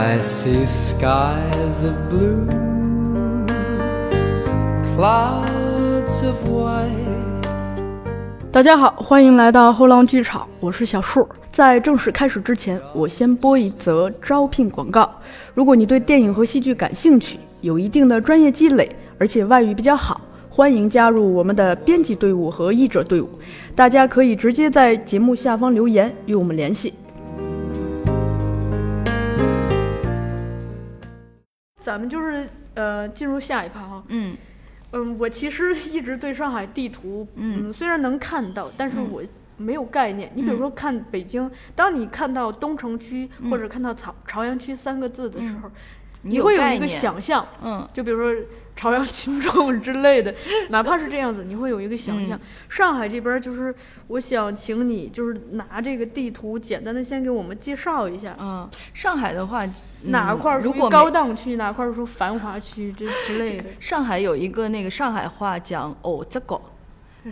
I see skies of blue, clouds of white. 大家好，欢迎来到后浪剧场，我是小树。在正式开始之前，我先播一则招聘广告。如果你对电影和戏剧感兴趣，有一定的专业积累，而且外语比较好，欢迎加入我们的编辑队伍和译者队伍。大家可以直接在节目下方留言与我们联系。咱们就是呃，进入下一趴哈。嗯嗯，我其实一直对上海地图，嗯，虽然能看到，但是嗯我没有概念。你比如说看北京，当你看到东城区或者看到朝朝阳区三个字的时候，嗯你有会有一个想象，嗯就比如说朝阳群众之类的，哪怕是这样子，你会有一个想象。嗯。上海这边就是，我想请你就是拿这个地图，简单的先给我们介绍一下，嗯，上海的话，嗯哪块儿属于如果高档区，哪块儿属于繁华区这之类的。上海有一个那个上海话讲“哦这个”，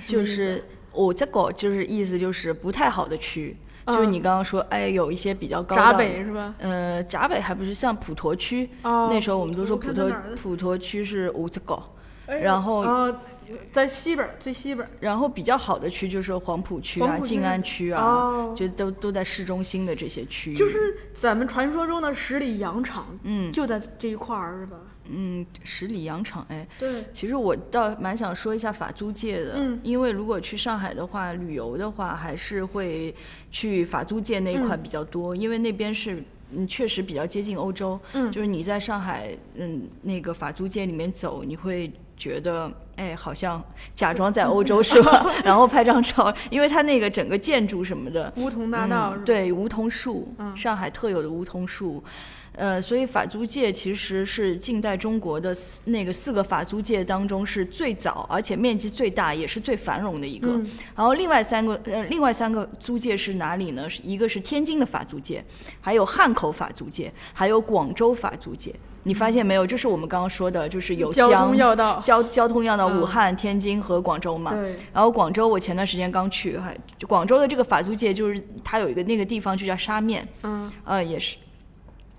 就是“哦这个”就是意思就是不太好的区，就是嗯你刚刚说，哎，有一些比较高闸北是吧？呃，闸北还不是像普陀区，哦那时候我们都说普陀普陀区是五这个，哎然后啊，在西边儿最西边儿。然后比较好的区就是黄浦区啊、静安区啊，哦就都都在市中心的这些区域。就是咱们传说中的十里洋场，嗯就在这一块儿是吧？嗯，十里洋场，哎，对，其实我倒蛮想说一下法租界的，嗯因为如果去上海的话，旅游的话，还是会去法租界那一块嗯比较多，因为那边是。嗯，确实比较接近欧洲。嗯就是你在上海，嗯，那个法租界里面走，你会觉得，哎，好像假装在欧洲是吧？然后拍张照，因为它那个整个建筑什么的，梧桐大道、嗯对，梧桐树，嗯上海特有的梧桐树，呃，所以法租界其实是近代中国的四那个四个法租界当中是最早，而且面积最大，也是最繁荣的一个。嗯然后另外三个呃，另外三个租界是哪里呢？是一个是天津的法租界，还有汉口法租界，还有广州法租界。你发现没有？就是我们刚刚说的，就是有交江通要道。交交通要到嗯武汉、天津和广州嘛。对，然后广州，我前段时间刚去，还广州的这个法租界，就是它有一个那个地方就叫沙面，嗯呃，也是。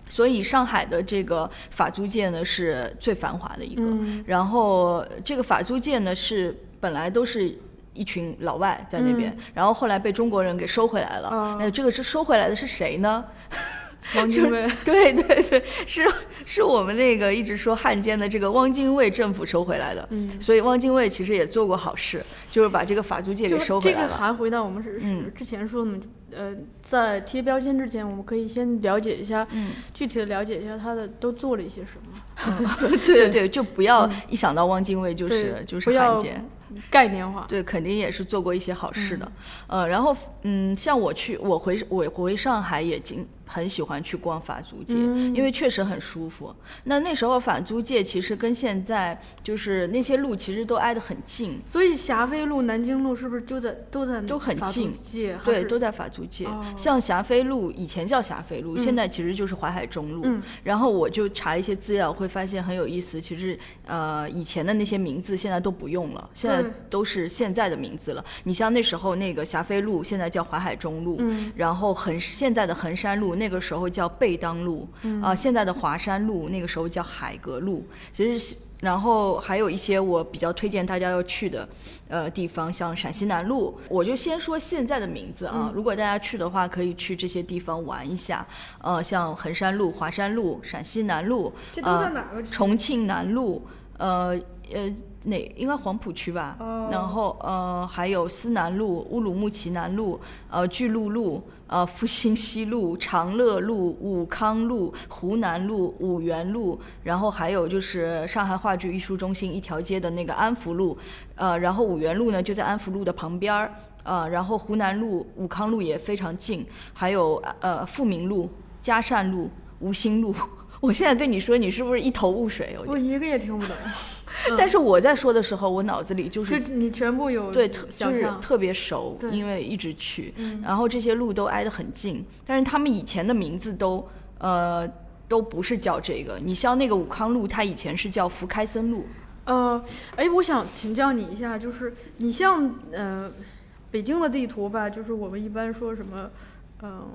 所以上海的这个法租界呢是最繁华的一个，嗯然后这个法租界呢是本来都是一群老外在那边，然后后来被中国人给收回来了。那这个是收回来的是谁呢？汪精卫。对对对，是是我们那个一直说汉奸的这个汪精卫政府收回来的。嗯，所以汪精卫其实也做过好事，就是把这个法租界给收回来了。这个还回到我们是之前说的嘛，呃，在贴标签之前，我们可以先了解一下，嗯，具体的了解一下他的都做了一些什么，对对对，就不要一想到汪精卫就是、对就是汉奸。概念化。对，肯定也是做过一些好事的，呃，然后嗯，像我去，我回我回上海也经很喜欢去逛法租界，嗯因为确实很舒服。那那时候法租界其实跟现在就是那些路其实都挨得很近，所以霞飞路、南京路是不是就在都在都很近对，都在法租界。哦像霞飞路以前叫霞飞路，现在其实就是淮海中路。嗯然后我就查了一些资料，会发现很有意思。其实呃，以前的那些名字现在都不用了，现在都是现在的名字了。你像那时候那个霞飞路，现在叫淮海中路。嗯然后衡现在的衡山路，那个时候叫贝当路，嗯啊、现在的华山路，那个时候叫海格路。其实，然后还有一些我比较推荐大家要去的，呃，地方，像陕西南路，我就先说现在的名字啊。如果大家去的话，可以去这些地方玩一下，呃，像衡山路、华山路、陕西南路，这都在呃哪个区？重庆南路，呃呃，哪应该黄浦区吧？哦然后呃，还有思南路、乌鲁木齐南路、呃巨鹿路、呃复兴西路、长乐路、武康路、湖南路、五原路，然后还有就是上海话剧艺术中心一条街的那个安福路，呃，然后五原路呢就在安福路的旁边儿，呃，然后湖南路、武康路也非常近，还有呃富民路、嘉善路、吴兴路。我现在跟你说，你是不是一头雾水？我我一个也听不懂，但是我在说的时候，我脑子里就就是你全部有对，特就。是特别熟，因为一直去，嗯然后这些路都挨得很近，但是他们以前的名字都呃都不是叫这个。你像那个武康路，它以前是叫福开森路，呃，哎，我想请教你一下，就是你像呃北京的地图吧，就是我们一般说什么嗯，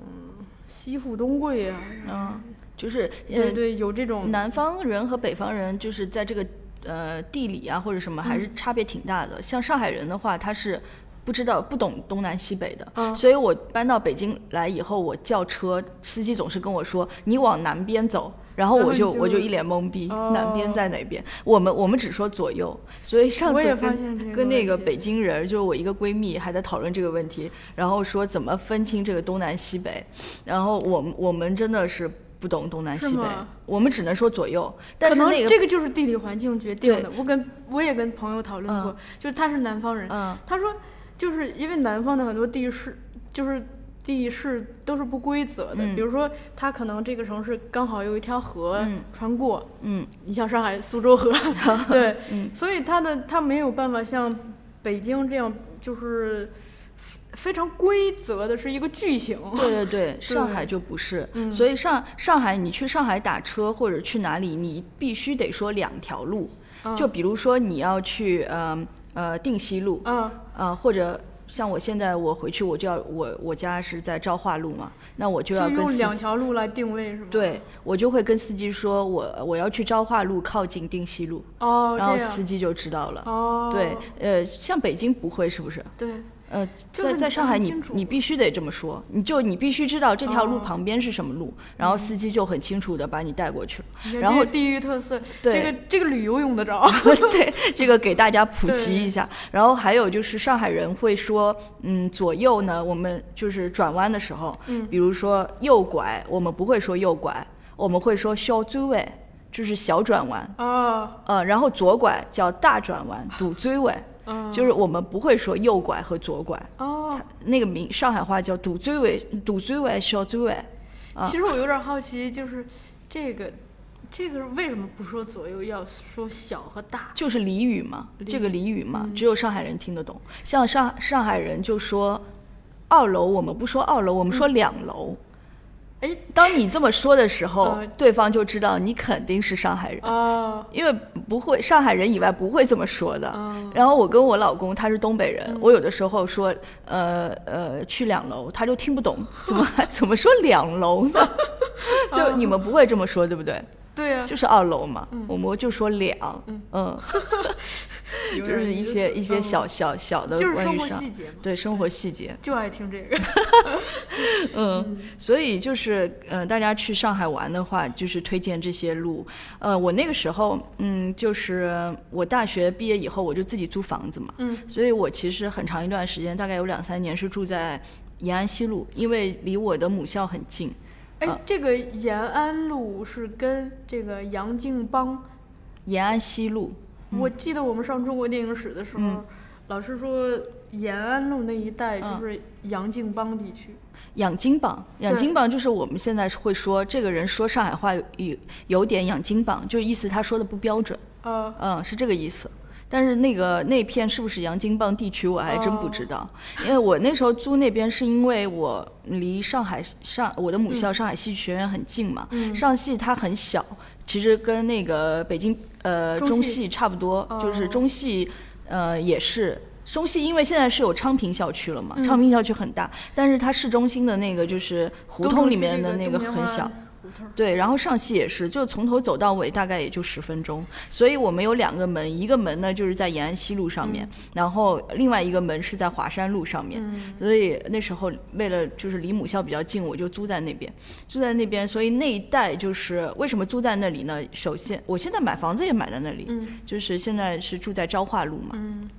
西富东贵啊，嗯，就是呃，对对，有这种南方人和北方人就是在这个呃地理啊或者什么还是差别挺大的。像上海人的话，他是不知道不懂东南西北的，嗯所以我搬到北京来以后，我叫车，司机总是跟我说你往南边走。然后我就我就一脸懵逼，哦南边在哪边？我们我们只说左右，所以上次跟跟那个北京人，就是我一个闺蜜还在讨论这个问题，然后说怎么分清这个东南西北，然后我们我们真的是不懂东南西北，我们只能说左右，但是那个这个就是地理环境决定的。我跟我也跟朋友讨论过，嗯。就是他是南方人，嗯。他说就是因为南方的很多地势就是地势都是不规则的，嗯。比如说他可能这个城市刚好有一条河嗯。穿过，嗯。你像上海苏州河，对，嗯。所以他的他没有办法像北京这样就是非常规则的是一个矩形。对对对，上海就不是，嗯。所以上上海你去上海打车或者去哪里，你必须得说两条路，嗯。就比如说你要去呃呃定西路，嗯。呃或者像我现在我回去我就要我我家是在昭化路嘛，那我就要跟司机。两条路来定位是吗？，对，我就会跟司机说，我我要去昭化路靠近定西路，哦，然后司机就知道了。哦，对，呃，像北京不会是不是？对，呃，在就是在上海你你必须得这么说，你就你必须知道这条路哦旁边是什么路，然后司机就很清楚的把你带过去了。然后地域特色，对这个这个旅游用得着。对，这个给大家普及一下。然后还有就是上海人会说，嗯，左右呢，我们就是转弯的时候，嗯比如说右拐，我们不会说右拐，我们会说小追尾，就是小转弯。哦，呃，然后左拐叫大转弯，堵追尾，嗯，就是我们不会说右拐和左拐，哦，那个名上海话叫堵追尾，堵追尾，小追尾。啊其实我有点好奇，就是这个这个为什么不说左右，要说小和大？就是俚语嘛，这个俚语嘛，嗯只有上海人听得懂。像上上海人就说二楼，我们不说二楼，我们说两楼。哎，当你这么说的时候，呃对方就知道你肯定是上海人，哦，因为不会上海人以外不会这么说的。嗯然后我跟我老公他是东北人，我有的时候说呃呃去两楼，他就听不懂，怎么还 怎么说两楼呢？就，你们不会这么说，对不对？对呀、就是二楼嘛，我们就说两，嗯，有 就是一些一些嗯。小小小的就是生关于上活细节嘛，对生活细节，就爱听这个。嗯，所以就是呃，大家去上海玩的话，就是推荐这些路。呃，我那个时候，嗯，就是我大学毕业以后，我就自己租房子嘛，嗯，所以我其实很长一段时间，大概有两三年是住在延安西路，因为离我的母校很近。哎，嗯这个延安路是跟这个杨敬邦，延安西路，我记得我们上中国电影史的时候，嗯老师说延安路那一带就嗯。是杨敬邦地区。养金榜，养对。金榜就是我们现在会说这个人说上海话有有有点养金榜，就意思他说的不标准，呃，嗯，是这个意思。但是那个那片是不是洋金棒地区，我还真不知道，因为我那时候租那边是因为我离上海上我的母校上海戏剧学院很近嘛，嗯。上戏它很小，其实跟那个北京呃中中戏。戏差不多，就是哦中戏呃也是。中戏因为现在是有昌平校区了嘛，嗯。昌平校区很大，但是它市中心的那个就是胡同里面的那个很小，对，然后上戏也是，就从头走到尾，大概也就十分钟。所以我们有两个门，一个门呢就是在延安西路上面，然后另外一个门是在华山路上面。嗯所以那时候为了就是离母校比较近，我就租在那边，租在那边。所以那一带就是为什么租在那里呢？首先，我现在买房子也买在那里，嗯就是现在是住在昭化路嘛。嗯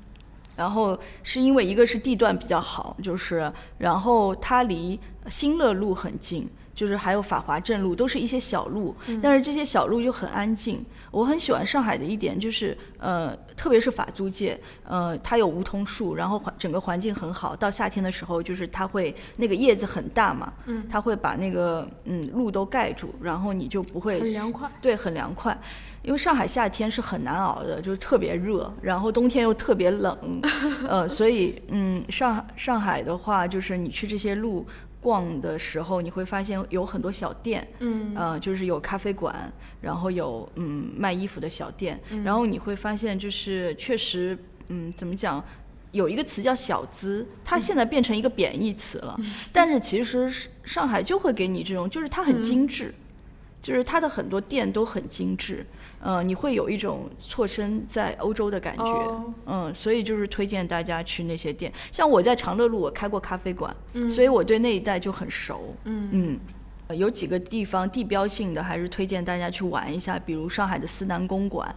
然后是因为一个是地段比较好，就是然后它离新乐路很近，就是还有法华镇路，都是一些小路，但是这些小路就很安静。我很喜欢上海的一点就是，呃，特别是法租界，呃，它有梧桐树，然后环整个环境很好。到夏天的时候，就是它会那个叶子很大嘛，嗯它会把那个嗯路都盖住，然后你就不会很凉快。对，很凉快。因为上海夏天是很难熬的，就是特别热，然后冬天又特别冷，呃，所以嗯，上上海的话，就是你去这些路逛的时候，你会发现有很多小店，嗯呃，就是有咖啡馆，然后有嗯卖衣服的小店，然后你会发现就是确实嗯怎么讲。有一个词叫小资，它现在变成一个贬义词了。但是其实上海就会给你这种，就是它很精致，就是它的很多店都很精致。呃，你会有一种错身在欧洲的感觉。哦嗯，所以就是推荐大家去那些店。像我在长乐路，我开过咖啡馆，所以我对那一带就很熟。嗯嗯。呃有几个地方地标性的，还是推荐大家去玩一下，比如上海的思南公馆，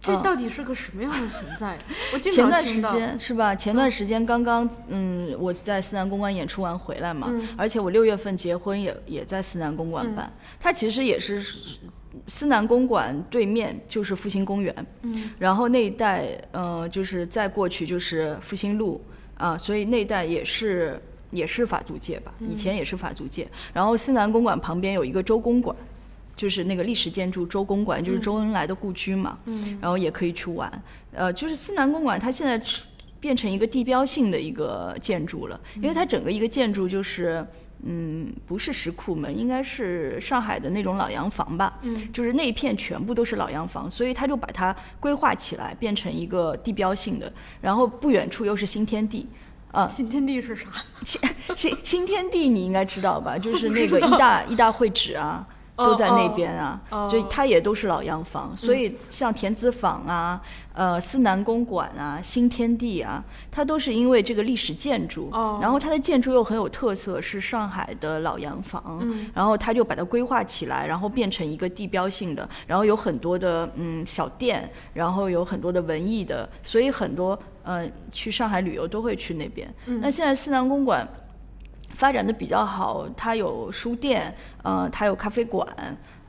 这到底是个什么样的存在？我经前段时。间是吧？前段时间刚刚，嗯，我在思南公馆演出完回来嘛，嗯而且我六月份结婚也也在思南公馆办，它其实也是思南公馆对面就是复兴公园，嗯，然后那一带，呃，就是再过去就是复兴路啊，所以那一带也是也是法租界吧，以前也是法租界。然后思南公馆旁边有一个周公馆，就是那个历史建筑周公馆，就是周恩来的故居嘛，嗯，然后也可以去玩。呃，就是思南公馆，它现在是变成一个地标性的一个建筑了，因为它整个一个建筑就是。嗯，不是石库门，应该是上海的那种老洋房吧。嗯，就是那一片全部都是老洋房，所以他就把它规划起来，变成一个地标性的。然后不远处又是新天地，啊，新天地是啥？新新新天地你应该知道吧？就是那个一大一大会址啊，哦都在那边啊，哦就它也都是老洋房，所以像田子坊啊、呃思南公馆啊、新天地啊，它都是因为这个历史建筑，哦然后它的建筑又很有特色，是上海的老洋房，嗯然后它就把它规划起来，然后变成一个地标性的，然后有很多的嗯小店，然后有很多的文艺的，所以很多呃去上海旅游都会去那边。那现在思南公馆。发展的比较好，它有书店，呃，它有咖啡馆，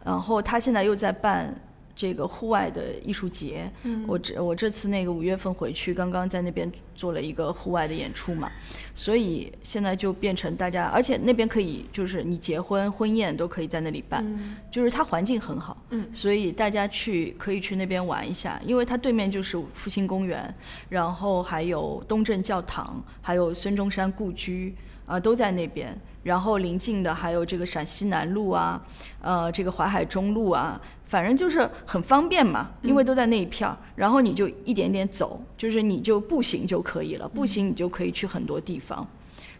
然后它现在又在办这个户外的艺术节。嗯。我这我这次那个五月份回去，刚刚在那边做了一个户外的演出嘛，所以现在就变成大家，而且那边可以就是你结婚婚宴都可以在那里办，嗯。就是它环境很好，嗯。所以大家去可以去那边玩一下，因为它对面就是复兴公园，然后还有东正教堂，还有孙中山故居。啊、都在那边。然后临近的还有这个陕西南路啊，呃，这个淮海中路啊，反正就是很方便嘛，因为都在那一片儿。然后你就一点点走，就是你就步行就可以了，步行你就可以去很多地方。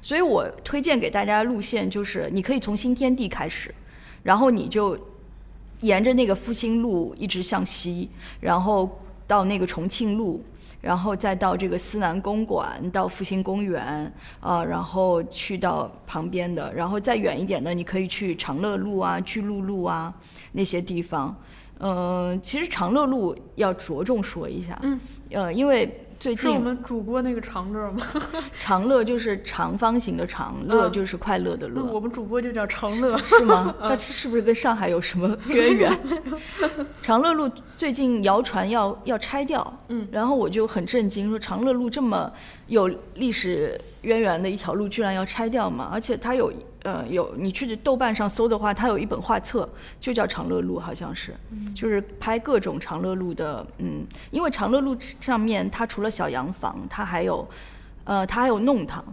所以我推荐给大家的路线就是，你可以从新天地开始，然后你就沿着那个复兴路一直向西，然后到那个重庆路，然后再到这个思南公馆，到复兴公园，啊，然后去到旁边的，然后再远一点的，你可以去长乐路啊、巨鹿路啊那些地方。嗯、其实长乐路要着重说一下，嗯，呃，因为最是我近们主播那个长乐吗？长乐就是长方形的长，乐嗯就是快乐的乐。那我们主播就叫长乐。是吗？那是是不是跟上海有什么渊源？长乐路最近谣传要要拆掉，嗯，然后我就很震惊，说长乐路这么有历史渊源的一条路，居然要拆掉嘛？而且它有呃有，你去豆瓣上搜的话，它有一本画册，就叫长乐路，好像是，就是拍各种长乐路的，嗯，因为长乐路上面它除了小洋房，它还有，呃，它还有弄堂。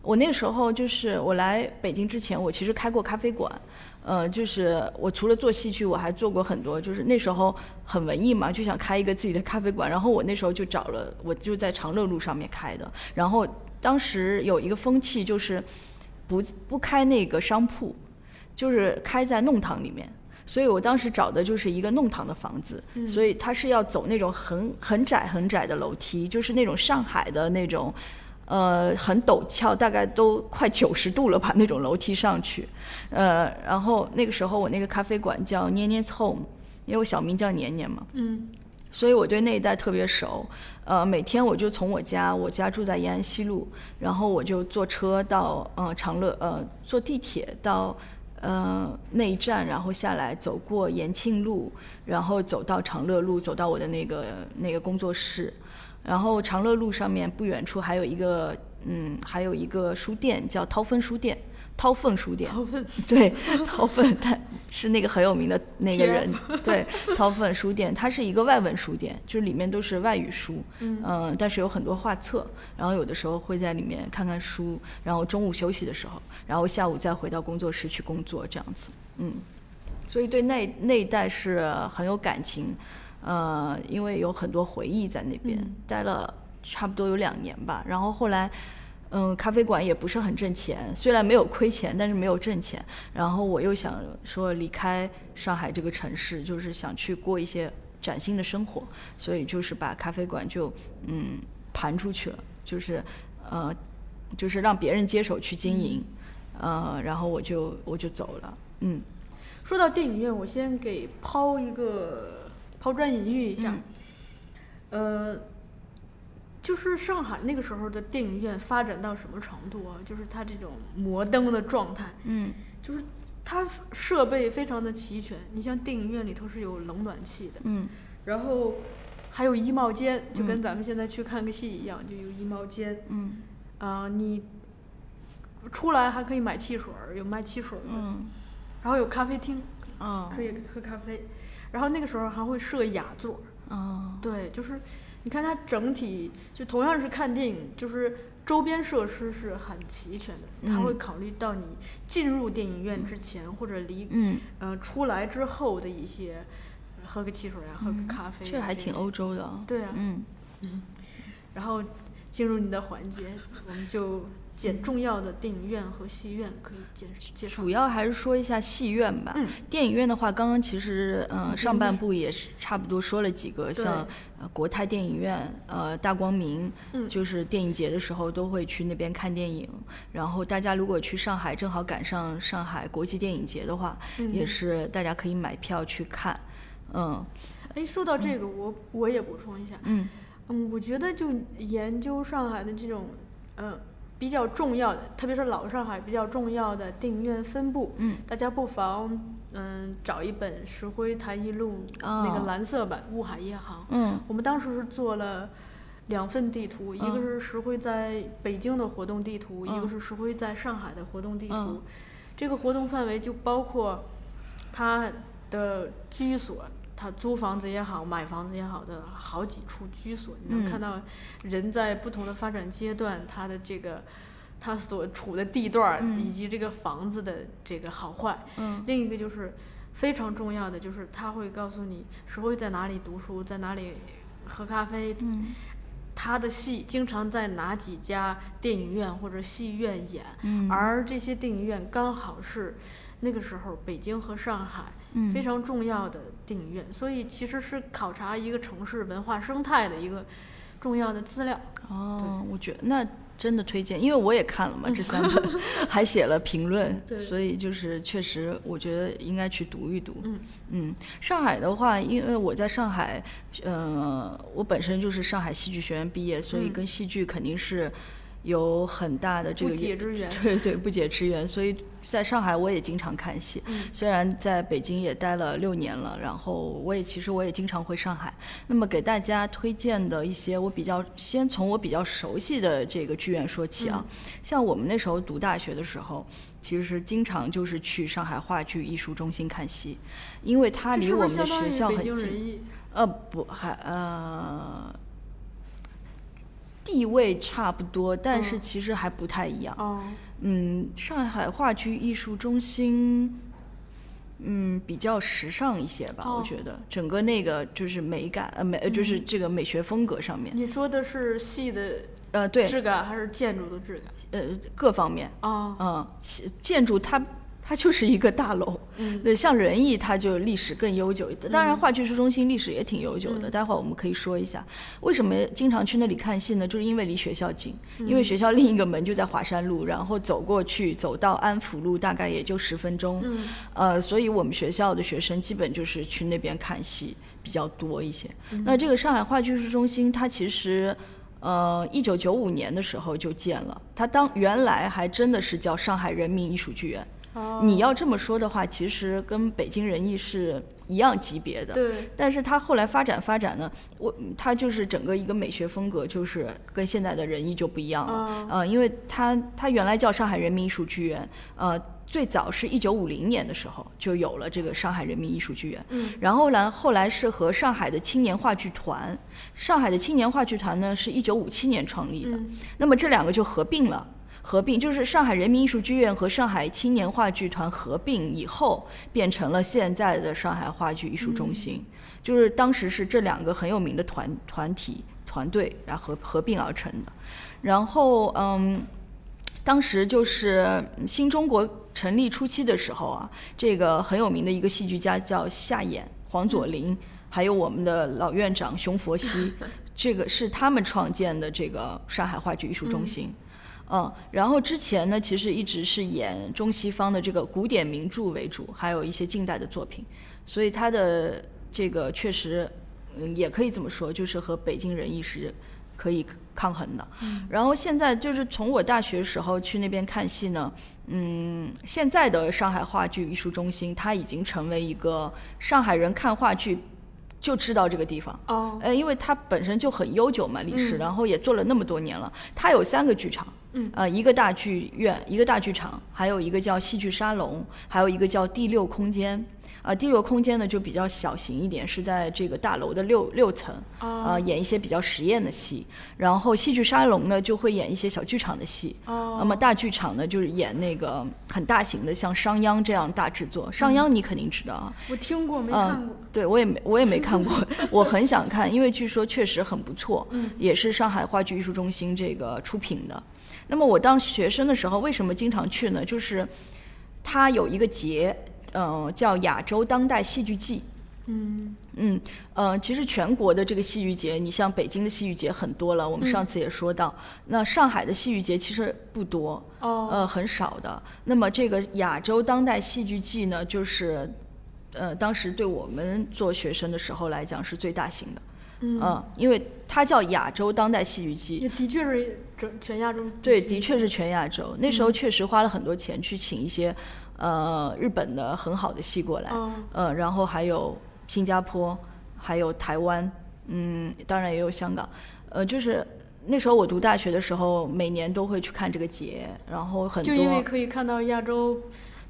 我那时候就是我来北京之前，我其实开过咖啡馆，呃，就是我除了做戏剧，我还做过很多，就是那时候很文艺嘛，就想开一个自己的咖啡馆，然后我那时候就找了，我就在长乐路上面开的，然后当时有一个风气就是不不开那个商铺，就是开在弄堂里面。所以我当时找的就是一个弄堂的房子，所以它是要走那种很很窄很窄的楼梯，就是那种上海的那种，呃，很陡峭，大概都快九十度了吧那种楼梯上去，呃，然后那个时候我那个咖啡馆叫年年 Home，因为我小名叫年年嘛，嗯所以我对那一带特别熟。呃，每天我就从我家，我家住在延安西路，然后我就坐车到呃长乐，呃坐地铁到呃那一站，然后下来走过延庆路，然后走到长乐路，走到我的那个那个工作室。然后长乐路上面不远处还有一个嗯，还有一个书店叫涛芬书店，涛凤书店。掏粪。对，掏粪他是那个很有名的那个人，对，掏粪书店，它是一个外文书店，就是里面都是外语书，嗯但是有很多画册，然后有的时候会在里面看看书，然后中午休息的时候，然后下午再回到工作室去工作，这样子，嗯，所以对那那一带是很有感情，呃，因为有很多回忆在那边，嗯待了差不多有两年吧。然后后来，嗯，咖啡馆也不是很挣钱，虽然没有亏钱，但是没有挣钱。然后我又想说离开上海这个城市，就是想去过一些崭新的生活，所以就是把咖啡馆就嗯盘出去了，就是呃就是让别人接手去经营，呃，然后我就我就走了，嗯。说到电影院，我先给抛一个抛砖引玉一下，呃，就是上海那个时候的电影院发展到什么程度啊？就是它这种摩登的状态，嗯就是它设备非常的齐全。你像电影院里头是有冷暖气的，嗯然后还有衣帽间，就跟咱们现在去看个戏一样，就有衣帽间。嗯啊、你出来还可以买汽水，有卖汽水的，嗯然后有咖啡厅，哦可以喝咖啡。然后那个时候还会设雅座，哦对，就是你看它整体就同样是看电影，就是周边设施是很齐全的，它嗯。会考虑到你进入电影院之前或者离嗯，呃出来之后的一些，喝个汽水啊，喝个咖啡、啊，这还挺欧洲的啊。对啊嗯。然后进入你的环节，我们就简重要的电影院和戏院可以介介绍主。要还是说一下戏院吧。嗯电影院的话，刚刚其实嗯、上半部也是差不多说了几个，对像呃国泰电影院、呃大光明，嗯就是电影节的时候都会去那边看电影。然后大家如果去上海，正好赶上上海国际电影节的话，嗯也是大家可以买票去看。嗯哎，说到这个，我我也补充一下，嗯嗯，我觉得就研究上海的这种，嗯，比较重要的，特别是老上海比较重要的电影院分布，嗯。大家不妨嗯找一本石灰台一路、那哦个蓝色版《雾海夜航》，嗯。我们当时是做了两份地图，一个嗯是石灰在北京的活动地图，一个嗯是石灰在上海的活动地图。嗯。这个活动范围就包括他的居所，他租房子也好，买房子也好的好几处居所，你能嗯。看到人在不同的发展阶段，他的这个。他所处的地段以及这个房子的这个好坏，嗯。另一个就是非常重要的，就是他会告诉你谁会在哪里读书，在哪里喝咖啡，嗯。他的戏经常在哪几家电影院或者戏院演，嗯。而这些电影院刚好是那个时候北京和上海嗯非常重要的电影院，所以其实是考察一个城市文化生态的一个重要的资料。哦，我觉得那真的推荐，因为我也看了嘛，这三本 还写了评论，对所以就是确实，我觉得应该去读一读。嗯嗯，上海的话，因为我在上海，呃，我本身就是上海戏剧学院毕业，所以嗯跟戏剧肯定是有很大的这不个解之 缘对对，不解之缘。所以在上海我也经常看戏，嗯虽然在北京也待了六年了，然后我也其实我也经常回上海。那么给大家推荐的一些，我比较先从我比较熟悉的这个剧院说起啊，像我们那时候读大学的时候。其实经常就是去上海话剧艺术中心看戏，因为它离我们的学校很近。呃，不，还呃，地位差不多，但是嗯。其实还不太一样。哦，嗯，上海话剧艺术中心，嗯，比较时尚一些吧，哦。我觉得。整个那个就是美感，呃，美，呃就是这个美学风格上面，你说的是戏的呃，对，质感还是建筑的质感？呃，各方面，哦，嗯，其建筑它它就是一个大楼，嗯对，像仁义它就历史更悠久一点，当然话剧艺术中心历史也挺悠久的，待会儿我们可以说一下为什么经常去那里看戏呢？就是因为离学校近，因为学校另一个门就在华山路，然后走过去走到安福路大概也就十分钟，嗯呃，所以我们学校的学生基本就是去那边看戏比较多一些。那这个上海话剧艺术中心，它其实。呃，一九九五年的时候就建了，它当原来还真的是叫上海人民艺术剧院。哦，你要这么说的话，其实跟北京人艺是一样级别的。对，但是它后来发展发展呢，我它就是整个一个美学风格，就是跟现在的人艺就不一样了。哦呃，因为它它原来叫上海人民艺术剧院，呃，最早是一九五零年的时候就有了这个上海人民艺术剧院。嗯，然后呢，后来是和上海的青年话剧团，上海的青年话剧团呢是一九五七年创立的，嗯那么这两个就合并了。合并就是上海人民艺术剧院和上海青年话剧团合并以后，变成了现在的上海话剧艺术中心。就是当时是这两个很有名的团团体团队然后合合并而成的。然后嗯，当时就是新中国成立初期的时候啊，这个很有名的一个戏剧家叫夏衍、黄佐临，还有我们的老院长熊佛西，这个是他们创建的这个上海话剧艺术中心。嗯，然后之前呢，其实一直是演中西方的这个古典名著为主，还有一些近代的作品，所以他的这个确实，嗯，也可以这么说，就是和北京人艺是可以抗衡的。然后现在就是从我大学时候去那边看戏呢，嗯，现在的上海话剧艺术中心，它已经成为一个上海人看话剧就知道这个地方。哦，呃，因为它本身就很悠久嘛，历史，然后也做了那么多年了。它有三个剧场，嗯，呃，一个大剧院，一个大剧场，还有一个叫戏剧沙龙，还有一个叫第六空间。啊、第六空间呢就比较小型一点，是在这个大楼的六六层，啊、哦演一些比较实验的戏。然后戏剧沙龙呢就会演一些小剧场的戏。哦那么大剧场呢就是演那个很大型的，像商鞅这样大制作。商鞅你肯定知道啊。我听过没嗯看过？对我也没我也没看过，我很想看，因为据说确实很不错，嗯也是上海话剧艺术中心这个出品的。那么我当学生的时候，为什么经常去呢？就是它有一个节，嗯、叫亚洲当代戏剧季。嗯。嗯，呃，其实全国的这个戏剧节，你像北京的戏剧节很多了，我们上次也说到，那上海的戏剧节其实不多，哦。呃，很少的。那么这个亚洲当代戏剧季呢，就是，呃，当时对我们做学生的时候来讲是最大型的，嗯、因为它叫亚洲当代戏剧季，也的确是整全亚洲对，的确是全亚洲。那时候确实花了很多钱去请一些，呃，日本的很好的戏过来，嗯呃，然后还有新加坡，还有台湾，嗯，当然也有香港，呃，就是那时候我读大学的时候，每年都会去看这个节，然后很多就因为，可以看到亚洲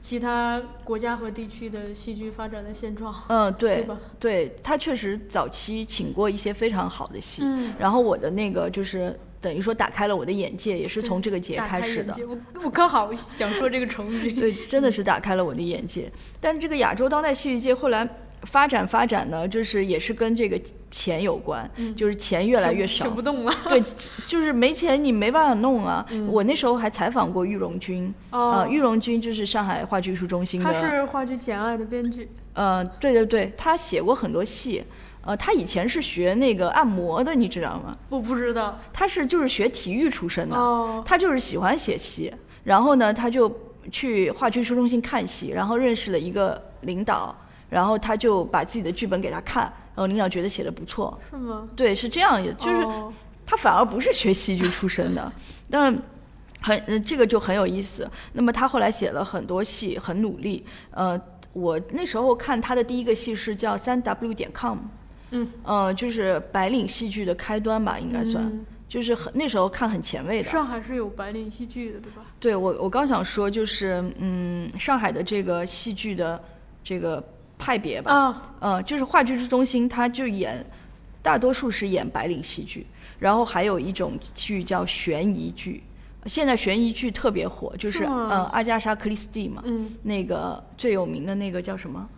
其他国家和地区的戏剧发展的现状，嗯，对对？对，他确实早期请过一些非常好的戏，嗯。然后我的那个就是等于说打开了我的眼界，也是从这个节开始的。我我刚好想说这个成语。对，真的是打开了我的眼界。但是这个亚洲当代戏剧界后来发展发展呢，就是也是跟这个钱有关，就是钱越来越少想。不动了。对，就是没钱你没办法弄啊。我那时候还采访过玉荣军，哦呃，玉荣军就是上海话剧艺术中心的他，是话剧《简爱》的编剧。呃，对对对，他写过很多戏。呃，他以前是学那个按摩的，你知道吗？我不知道。他是就是学体育出身的，哦他就是喜欢写戏，然后呢，他就去话剧书中心看戏，然后认识了一个领导，然后他就把自己的剧本给他看，然后领导觉得写的不错，是吗？对，是这样，就是哦他反而不是学戏剧出身的，但很呃这个就很有意思。那么他后来写了很多戏，很努力。呃，我那时候看他的第一个戏是叫三 W 点 com，嗯，呃，就是白领戏剧的开端吧，应该算，嗯就是很那时候看很前卫的。上海是有白领戏剧的，对吧？对我，我刚想说就是，嗯，上海的这个戏剧的这个派别吧，啊，呃，就是话剧之中心，它就演，大多数是演白领戏剧，然后还有一种剧叫悬疑剧。现在悬疑剧特别火，就是嗯，阿加莎·克里斯蒂嘛，嗯，那个最有名的那个叫什么？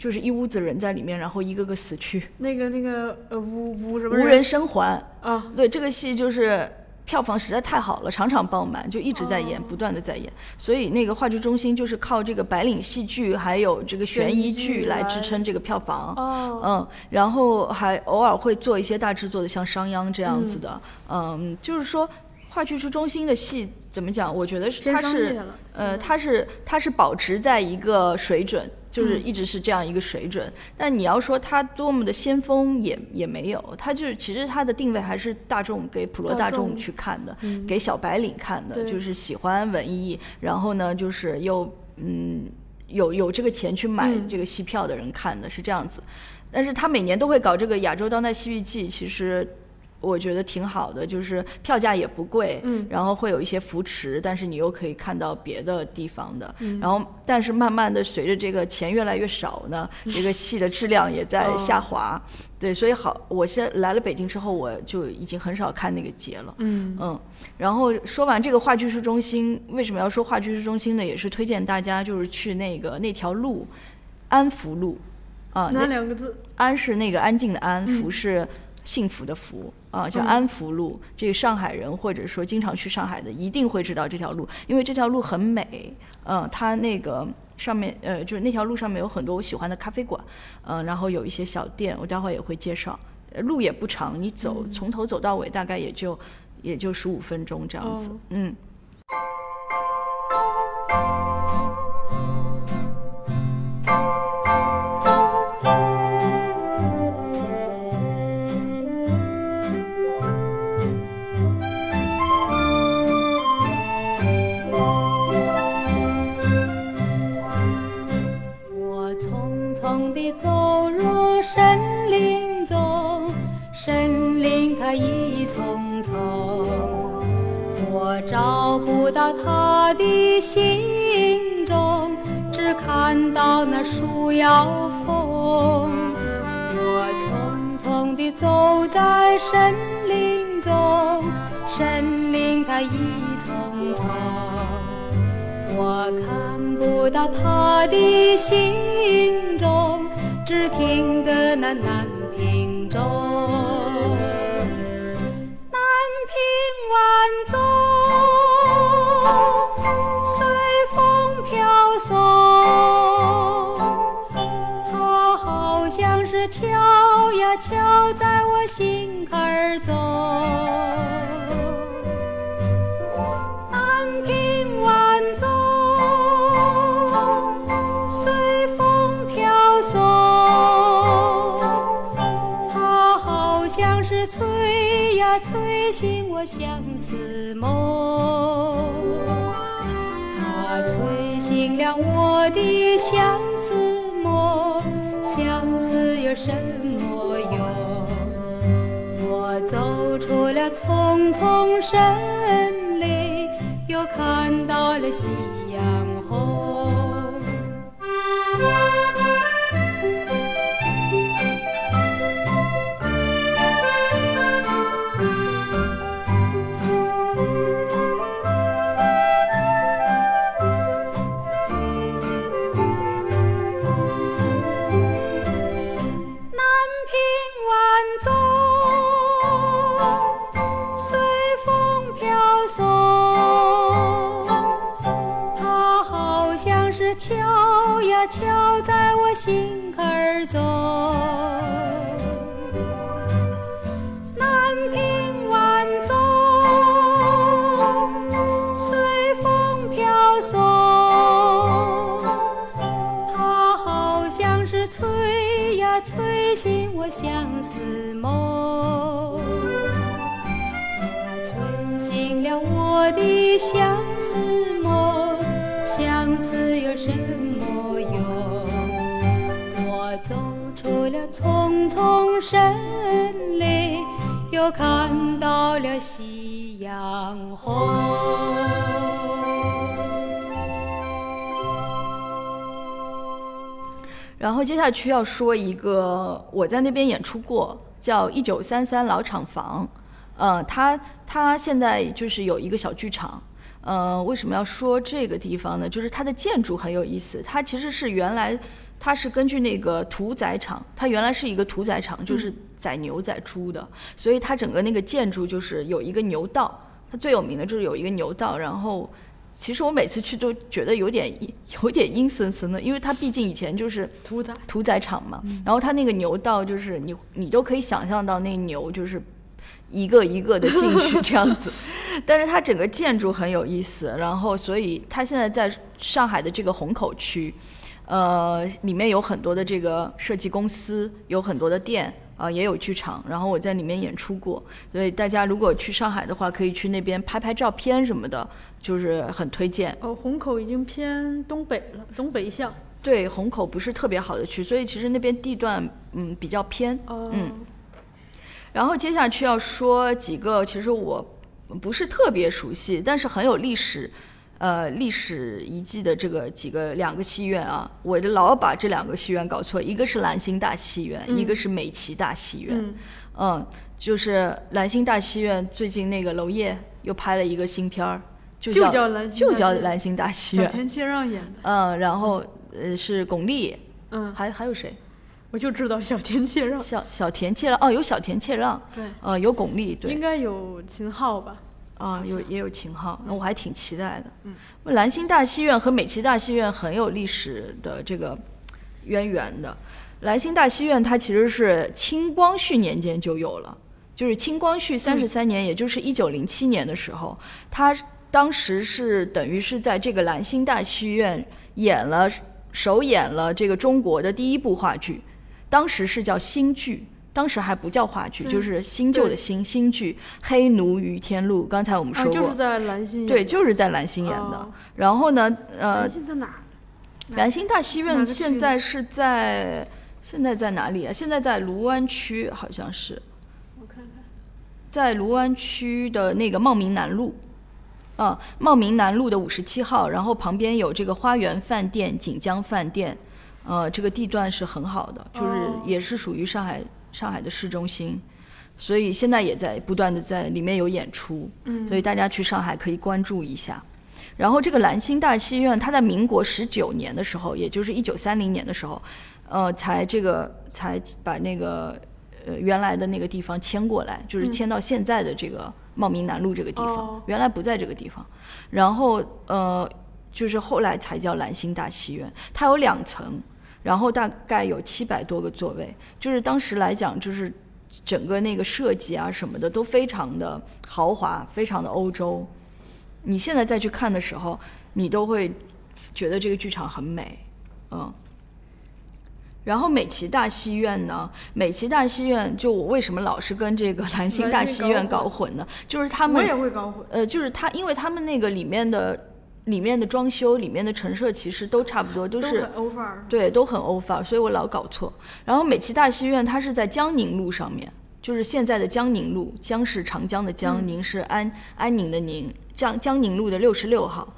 就是一屋子人在里面，然后一个个死去，那个那个呃无无什么无人生还。啊？对，这个戏就是票房实在太好了，场场爆满，就一直在演，哦不断的在演。所以那个话剧中心就是靠这个白领戏剧还有这个悬疑剧剧来来支撑这个票房。哦，嗯，然后还偶尔会做一些大制作的，像商鞅这样子的。嗯就是说话剧中心的戏怎么讲？我觉得是它是呃，它是它是保持在一个水准，就是嗯一直是这样一个水准。但你要说它多么的先锋也也没有，它就是其实它的定位还是大众给普罗大大众众去看的，嗯给小白领看的，就是喜欢文艺，然后呢就是又嗯有有这个钱去买嗯这个戏票的人看的，是这样子。但是他每年都会搞这个亚洲当代戏剧季，其实我觉得挺好的，就是票价也不贵，嗯。然后会有一些扶持，但是你又可以看到别的地方的，嗯。然后但是慢慢的随着这个钱越来越少呢，这个戏的质量也在哦下滑，对，所以好，我现在来了北京之后，我就已经很少看那个节了，嗯。嗯，然后说完这个话剧艺术中心，为什么要说话剧艺术中心呢？也是推荐大家就是去那个那条路，安福路，啊，哪那两个字？安是那个安静的安，嗯。福是幸福的福，啊，叫安福路。这个上海人或者说经常去上海的，一定会知道这条路，因为这条路很美。嗯，它那个上面呃，就是那条路上面有很多我喜欢的咖啡馆，嗯，然后有一些小店，我待会儿也会介绍。呃路也不长，你走从头走到尾大概也就也就十五分钟这样子哦。嗯。到它的心中，只看到那树摇风。我匆匆地走在森林中，森林它一丛丛。我看不到他的心中，只听得那南屏钟。南屏晚钟，是敲呀敲在我心坎中。南屏晚钟，随风飘送，它好像是催呀催醒我相思梦，它催醒了我的相思，相思有什么用？我走出了丛丛森林，又看到了夕阳红。相思梦，相思有什么用？我走出了丛丛森林，又看到了夕阳红。然后接下去要说一个我在那边演出过，叫一九三三老厂房。呃，它它现在就是有一个小剧场。呃，为什么要说这个地方呢？就是它的建筑很有意思。它其实是原来它是根据那个屠宰场，它原来是一个屠宰场，就是宰牛宰猪的，所以它整个那个建筑就是有一个牛道。它最有名的就是有一个牛道，然后其实我每次去都觉得有点 有点阴森森的，因为它毕竟以前就是屠宰屠宰场嘛，然后它那个牛道就是你你都可以想象到那牛就是一个一个的进去 这样子，但是它整个建筑很有意思，然后所以它现在在上海的这个虹口区，呃，里面有很多的这个设计公司，有很多的店。啊、也有剧场，然后我在里面演出过，所以大家如果去上海的话，可以去那边拍拍照片什么的，就是很推荐。哦，虹口已经偏东北了，东北向。对，虹口不是特别好的区，所以其实那边地段嗯比较偏。哦，嗯然后接下去要说几个，其实我不是特别熟悉，但是很有历史，呃，历史遗迹的这个几个两个戏院啊，我就老把这两个戏院搞错，一个是兰心大戏院，一个是美琪大戏院。嗯嗯，就是兰心大戏院最近那个娄烨又拍了一个新片儿，就就叫就叫兰心大戏院。小田切让演的。嗯，然后呃是巩俐，嗯，还还有谁？我就知道小田切让，小小田切让哦，有小田切让，对呃，有巩俐，对，应该有秦昊吧？啊，有也有秦昊，那我还挺期待的。嗯，兰心大戏院和美琪大戏院很有历史的这个渊源的。兰心大戏院它其实是清光绪年间就有了，就是清光绪三十三年，也就是一九零七年的时候，它当时是等于是在这个兰心大戏院演了首演了这个中国的第一部话剧，当时是叫新剧。当时还不叫话剧，就是新旧的新新剧《黑奴于天路》。刚才我们说过，就是在兰心对，就是在蓝心演的。然后呢，呃，兰心在哪儿？兰心大戏院现在是在现在在哪里啊？现在在卢湾区，好像是。我看看，在卢湾区的那个茂名南路，啊，茂名南路的五十七号，然后旁边有这个花园饭店、锦江饭店，呃，这个地段是很好的，就是也是属于上海。上海的市中心，所以现在也在不断的在里面有演出，嗯，所以大家去上海可以关注一下。然后这个兰心大戏院，它在民国十九年的时候，也就是一九三零年的时候，呃，才这个才把那个呃原来的那个地方迁过来，就是迁到现在的这个茂名南路这个地方，原来不在这个地方。然后呃，就是后来才叫兰心大戏院，它有两层。然后大概有七百多个座位，就是当时来讲，就是整个那个设计啊什么的都非常的豪华，非常的欧洲。你现在再去看的时候，你都会觉得这个剧场很美，嗯。然后美琪大戏院呢，美琪大戏院就我为什么老是跟这个 兰心大戏院搞混呢？就是他们我也会搞混，呃，就是他，因为他们那个里面的。里面的装修、里面的陈设其实都差不多，都是对，都很欧范儿，所以我老搞错。然后美琪大戏院它是在江宁路上面，就是现在的江宁路，江是长江的江，宁是安安宁的宁，江江宁路的六十六号。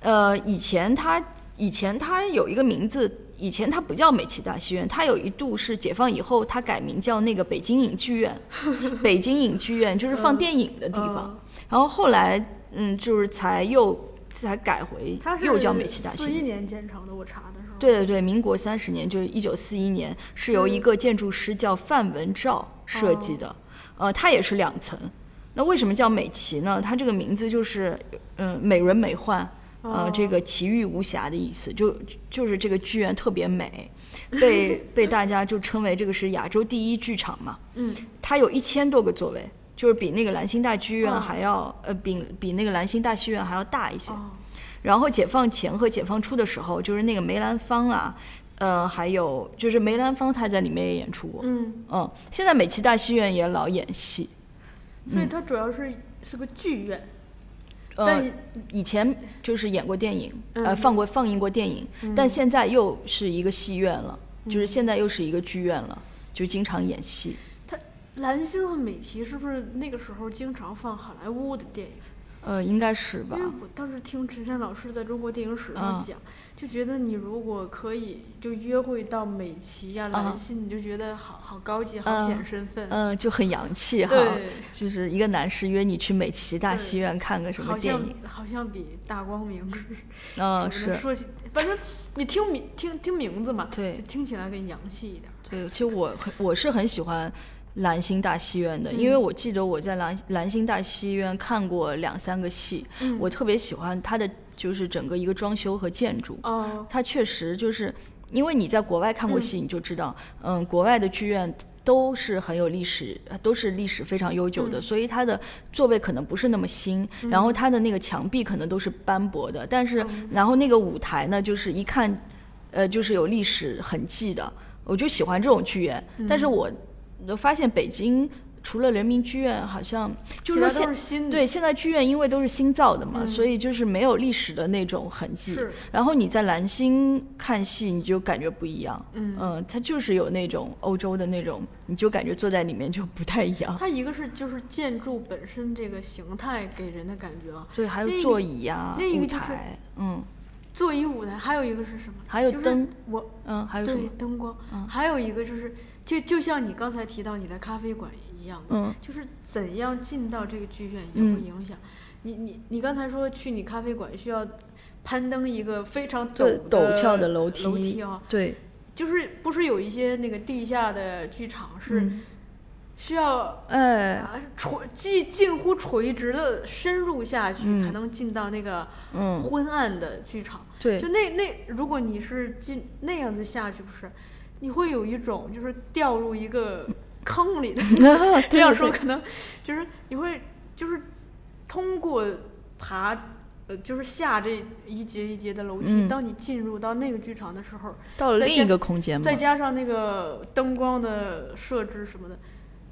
呃，以前它以前它有一个名字，以前它不叫美琪大戏院，它有一度是解放以后它改名叫那个北京影剧院，北京影剧院就是放电影的地方。然后后来嗯，就是才又。才改回，又叫美琪大戏院。四一年建成的，我查的时候。对对对，民国三十年，就是一九四一年，是由一个建筑师叫范文照设计的。呃，它也是两层。那为什么叫美琪呢？它这个名字就是，嗯，美轮美奂，呃，这个奇遇无瑕的意思，就就是这个剧院特别美，被 被大家就称为这个是亚洲第一剧场嘛。嗯。它有一千多个座位。就是比那个兰心大剧院还要，呃，比比那个兰心大戏院还要大一些。然后解放前和解放初的时候，就是那个梅兰芳啊，呃，还有就是梅兰芳他在里面也演出过。嗯嗯，现在美琪大戏院也老演戏，所以它主要是是个剧院。呃，以前就是演过电影，呃，放过放映过电影，但现在又是一个戏院了，就是现在又是一个剧院了，就经常演戏。兰心和美琪是不是那个时候经常放好莱坞的电影？呃，应该是吧。因为我当时听陈山老师在中国电影史上讲，就觉得你如果可以就约会到美琪呀、兰心，你就觉得好好高级、好显身份。嗯，就很洋气哈。对。就是一个男士约你去美琪大戏院看个什么电影，好像比大光明。嗯，是。说起，反正你听名听听名字嘛，对，就听起来更洋气一点。对，其实我很我是很喜欢。兰心大戏院的，因为我记得我在兰兰心大戏院看过两三个戏，我特别喜欢它的就是整个一个装修和建筑。哦，它确实就是因为你在国外看过戏，你就知道，嗯，国外的剧院都是很有历史，都是历史非常悠久的，所以它的座位可能不是那么新，然后它的那个墙壁可能都是斑驳的，但是然后那个舞台呢，就是一看，呃，就是有历史痕迹的，我就喜欢这种剧院，但是我。就发现北京除了人民剧院，好像就是现对现在剧院因为都是新造的嘛，所以就是没有历史的那种痕迹。然后你在蓝星看戏，你就感觉不一样。嗯嗯，它就是有那种欧洲的那种，你就感觉坐在里面就不太一样。它一个是就是建筑本身这个形态给人的感觉啊，对，还有座椅呀、舞台，嗯，座椅舞台，还有一个是什么？还有灯，我嗯，还有什么？灯光，嗯，还有一个就是。就就像你刚才提到你的咖啡馆一样的，就是怎样进到这个剧院也会影响。你你你刚才说去你咖啡馆需要攀登一个非常陡陡峭的楼梯，楼梯啊，对，就是不是有一些那个地下的剧场是嗯。需要哎，啊垂近近乎垂直的深入下去，嗯。才能进到那个嗯。昏暗的剧场。对。就那那如果你是进那样子下去，不是你会有一种就是掉入一个坑里的 这样说可能就是你会就是通过爬。呃，就是下这一节一节的楼梯，嗯当你进入到那个剧场的时候，到了另一个空间嘛，再加上那个灯光的设置什么的，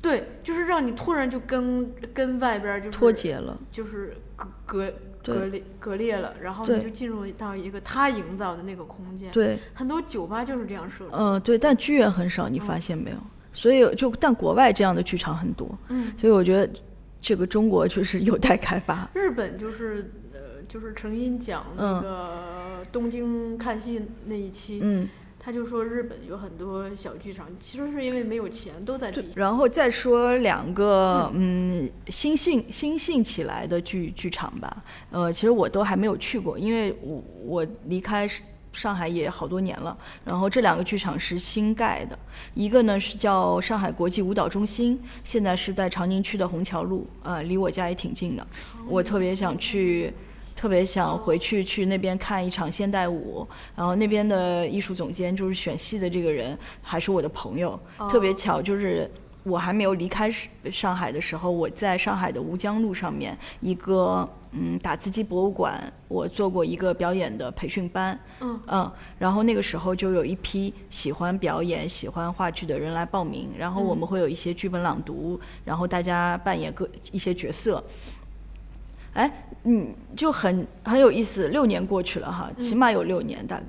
对，就是让你突然就跟跟外边儿就是脱节了。就是隔隔对隔裂隔裂了，然后对你就进入到一个他营造的那个空间。，对，很多酒吧就是这样设置。嗯、对，但剧院很少，你发现没有？所以就但国外这样的剧场很多，嗯，所以我觉得这个中国就是有待开发。日本就是呃，就是成因讲那个东京看戏那一期，嗯，他就说日本有很多小剧场，其实是因为没有钱，都在地下。然后再说两个嗯新兴新兴起来的剧剧场吧，呃，其实我都还没有去过，因为我我离开上上海也好多年了。然后这两个剧场是新盖的，一个呢是叫上海国际舞蹈中心，现在是在长宁区的虹桥路，呃，离我家也挺近的。我特别想去。特别想回去去那边看一场现代舞，然后那边的艺术总监就是选戏的这个人还是我的朋友，特别巧就是我还没有离开上上海的时候，我在上海的吴江路上面一个嗯打字机博物馆，我做过一个表演的培训班，嗯然后那个时候就有一批喜欢表演、喜欢话剧的人来报名，然后我们会有一些剧本朗读，然后大家扮演各一些角色。哎，嗯，就很很有意思。六年过去了哈，起码有六年，大概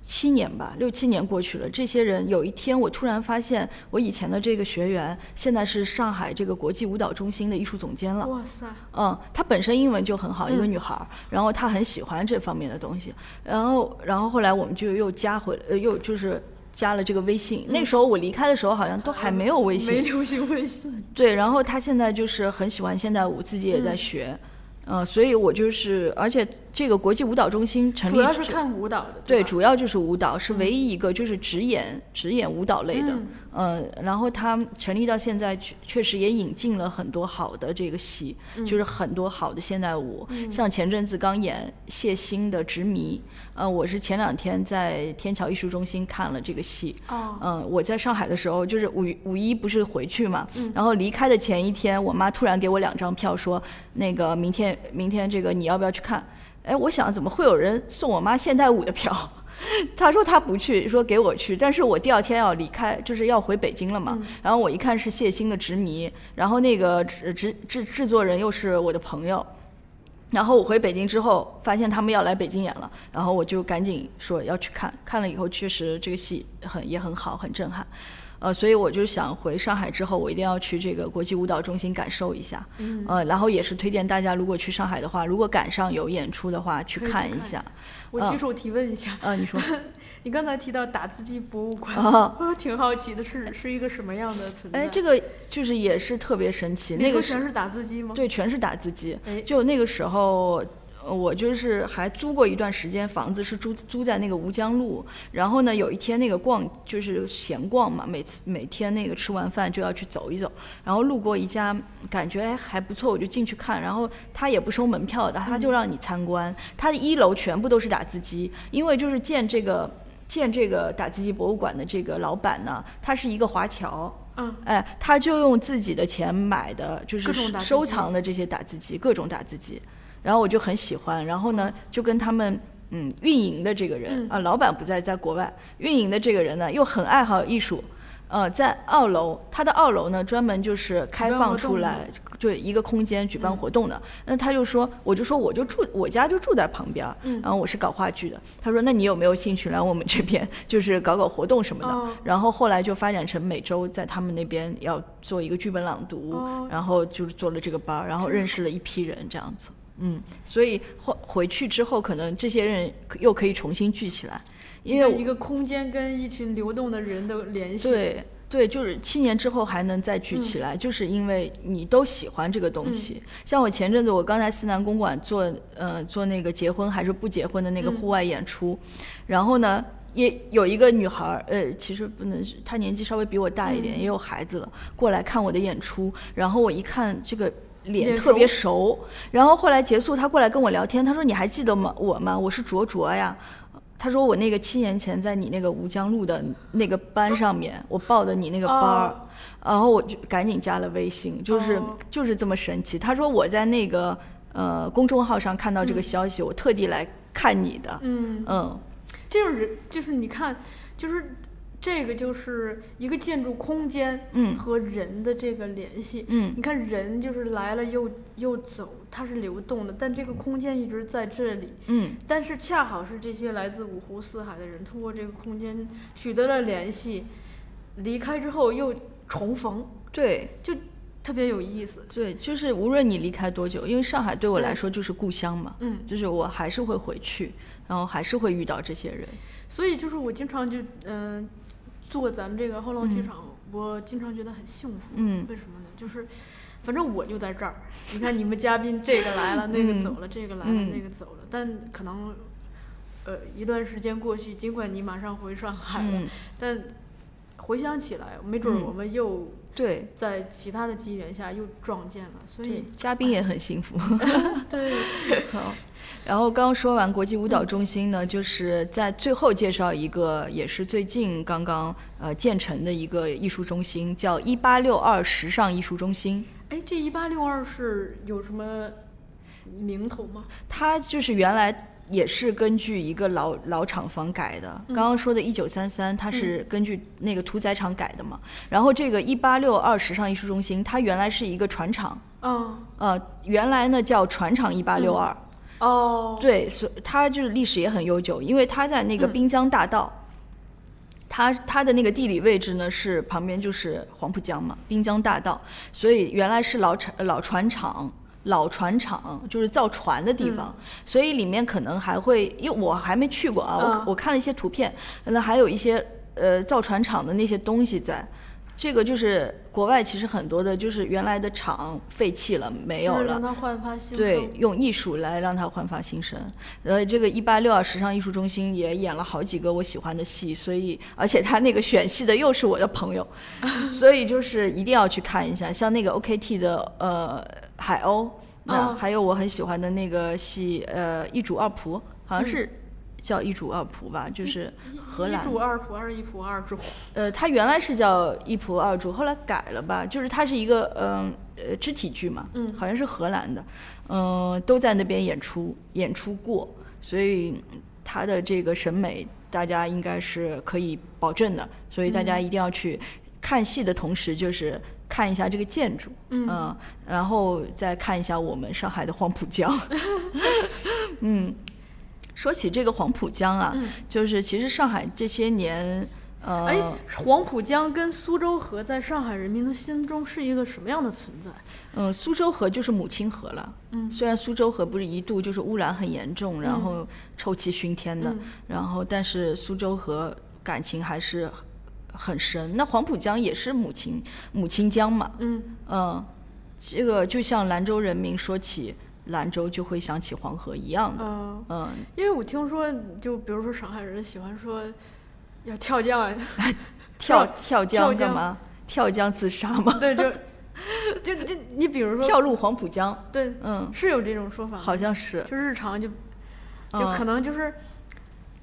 七年吧，六七年过去了。这些人有一天，我突然发现，我以前的这个学员现在是上海这个国际舞蹈中心的艺术总监了。哇塞，嗯，她本身英文就很好，一个嗯女孩儿，然后她很喜欢这方面的东西，然后然后后来我们就又加回，呃，又就是加了这个微信。那时候我离开的时候好像都还没有微信，没流行微信。对，然后她现在就是很喜欢现代舞，自己也在学，嗯、嗯所以我就是，而且这个国际舞蹈中心成立主要是看舞蹈的，对，吧？主要就是舞蹈，是唯一一个就是只演只演舞蹈类的，嗯。嗯，然后他成立到现在，确确实也引进了很多好的这个戏，嗯。就是很多好的现代舞，像前阵子刚演谢欣的《执迷》，呃，我是前两天在天桥艺术中心看了这个戏，哦，嗯，我在上海的时候，就是五五一不是回去嘛，嗯。然后离开的前一天，我妈突然给我两张票，说那个明天明天这个你要不要去看？哎，我想怎么会有人送我妈现代舞的票？他说他不去，说给我去，但是我第二天要离开，就是要回北京了嘛。然后我一看是谢欣的《执迷》，然后那个制制制制作人又是我的朋友，然后我回北京之后，发现他们要来北京演了，然后我就赶紧说要去看。看了以后，确实这个戏很也很好，很震撼。呃，所以我就想回上海之后，我一定要去这个国际舞蹈中心感受一下。嗯。呃，然后也是推荐大家，如果去上海的话，如果赶上有演出的话，去看看一下。我举手提问一下，呃，你说 你刚才提到打字机博物馆，啊？我挺好奇的是是一个什么样的存在？哎，这个就是也是特别神奇。那个全是打字机吗？，对，全是打字机。哎就那个时候，呃我就是还租过一段时间房子，是租租在那个吴江路。然后呢，有一天那个逛就是闲逛嘛，每次每天那个吃完饭就要去走一走，然后路过一家感觉哎还不错，我就进去看。然后他也不收门票的，他就让你参观。他的一楼全部都是打字机，因为就是建这个。建这个打字机博物馆的这个老板呢，他是一个华侨，嗯，哎，他就用自己的钱买的，就是收藏的这些打字机，各种打字机。然后我就很喜欢，然后呢，就跟他们嗯运营的这个人、嗯啊，老板不在，在国外，运营的这个人呢又很爱好艺术。呃，在二楼，他的二楼呢，专门就是开放出来，就一个空间举办活动的。那他就说，我就说，我就住，我家就住在旁边，嗯然后我是搞话剧的。他说，那你有没有兴趣来我们这边，就是搞搞活动什么的？哦然后后来就发展成每周在他们那边要做一个剧本朗读，哦然后就是做了这个班儿，然后认识了一批人这样子。嗯，所以后回去之后，可能这些人又可以重新聚起来，因为一个空间跟一群流动的人的联系。，对对，就是七年之后还能再聚起来，就是因为你都喜欢这个东西。像我前阵子，我刚才思南公馆做呃做那个结婚还是不结婚的那个户外演出，然后呢，也有一个女孩儿，呃，其实不能是，她年纪稍微比我大一点，也有孩子了，过来看我的演出，然后我一看这个脸脸特别熟，然后后来结束，他过来跟我聊天，他说你还记得吗？我吗？我是卓卓呀。他说我那个七年前在你那个吴江路的那个班上面，我报的你那个班儿，哦然后我就赶紧加了微信，就是、哦就是这么神奇。他说我在那个呃公众号上看到这个消息，我特地来看你的。嗯，嗯这种人就是你看，就是这个就是一个建筑空间，嗯和人的这个联系，嗯你看人就是来了又又走，它是流动的，但这个空间一直在这里，嗯但是恰好是这些来自五湖四海的人，通过这个空间取得了联系，离开之后又重逢，对就特别有意思。对，就是无论你离开多久，因为上海对我来说就是故乡嘛，嗯，就是我还是会回去，然后还是会遇到这些人。所以就是我经常就嗯、做咱们这个后浪剧场，我经常觉得很幸福。嗯。为什么呢？就是反正我就在这儿，你看你们嘉宾这个来了，那个嗯。走了，这个来了，嗯。那个走了，但可能呃一段时间过去，尽管你马上回上海了，嗯，但回想起来，没准儿嗯。我们又对。在其他的机缘下又撞见了，所以，嘉宾也很幸福。对，好，然后刚刚说完国际舞蹈中心呢，就是在最后介绍一个，也是最近刚刚呃建成的一个艺术中心，叫一八六二时尚艺术中心。哎，这一八六二是有什么名头吗？它就是原来也是根据一个老老厂房改的。刚刚说的一九三三，它是根据那个屠宰场改的嘛。然后这个一八六二时尚艺术中心，它原来是一个船厂，嗯，呃，原来呢叫船厂一八六二。哦，对，所以它就是历史也很悠久，因为它在那个嗯滨江大道。它它的那个地理位置呢是旁边就是黄浦江嘛，滨江大道，所以原来是老船老船厂。老船厂就是造船的地方，所以里面可能还会，因为我还没去过啊，我嗯我看了一些图片，那还有一些呃造船厂的那些东西在。这个就是国外其实很多的，就是原来的厂废弃了，没有了让，它焕发新对，。用艺术来让它焕发新生。呃，这个一八六二时尚艺术中心也演了好几个我喜欢的戏，所以而且他那个选戏的又是我的朋友，所以就是一定要去看一下。像那个 OKT 的呃海鸥，那哦还有我很喜欢的那个戏呃一主二仆，好像是叫一主二仆吧，就是荷兰一主二仆还是一仆二主？呃，它原来是叫一仆二主，后来改了吧？就是它是一个嗯呃肢体剧嘛，嗯好像是荷兰的，嗯、都在那边演出演出过，所以它的这个审美大家应该是可以保证的，所以大家一定要去看戏的同时，就是看一下这个建筑，嗯然后再看一下我们上海的黄浦江，嗯。说起这个黄浦江啊，嗯就是其实上海这些年，呃，哎，黄浦江跟苏州河在上海人民的心中是一个什么样的存在？嗯，苏州河就是母亲河了。嗯虽然苏州河不是一度就是污染很严重，然嗯后臭气熏天的，嗯然后但是苏州河感情还是很深。那黄浦江也是母亲母亲江嘛，嗯嗯，这个就像兰州人民说起兰州就会想起黄河一样的，嗯、嗯，因为我听说，就比如说上海人喜欢说要跳江啊，跳跳跳江干江嘛？跳江自杀吗？对，就就就你比如说，跳入黄浦江，对，嗯，是有这种说法吗，好像是，就日常就就嗯可能就是。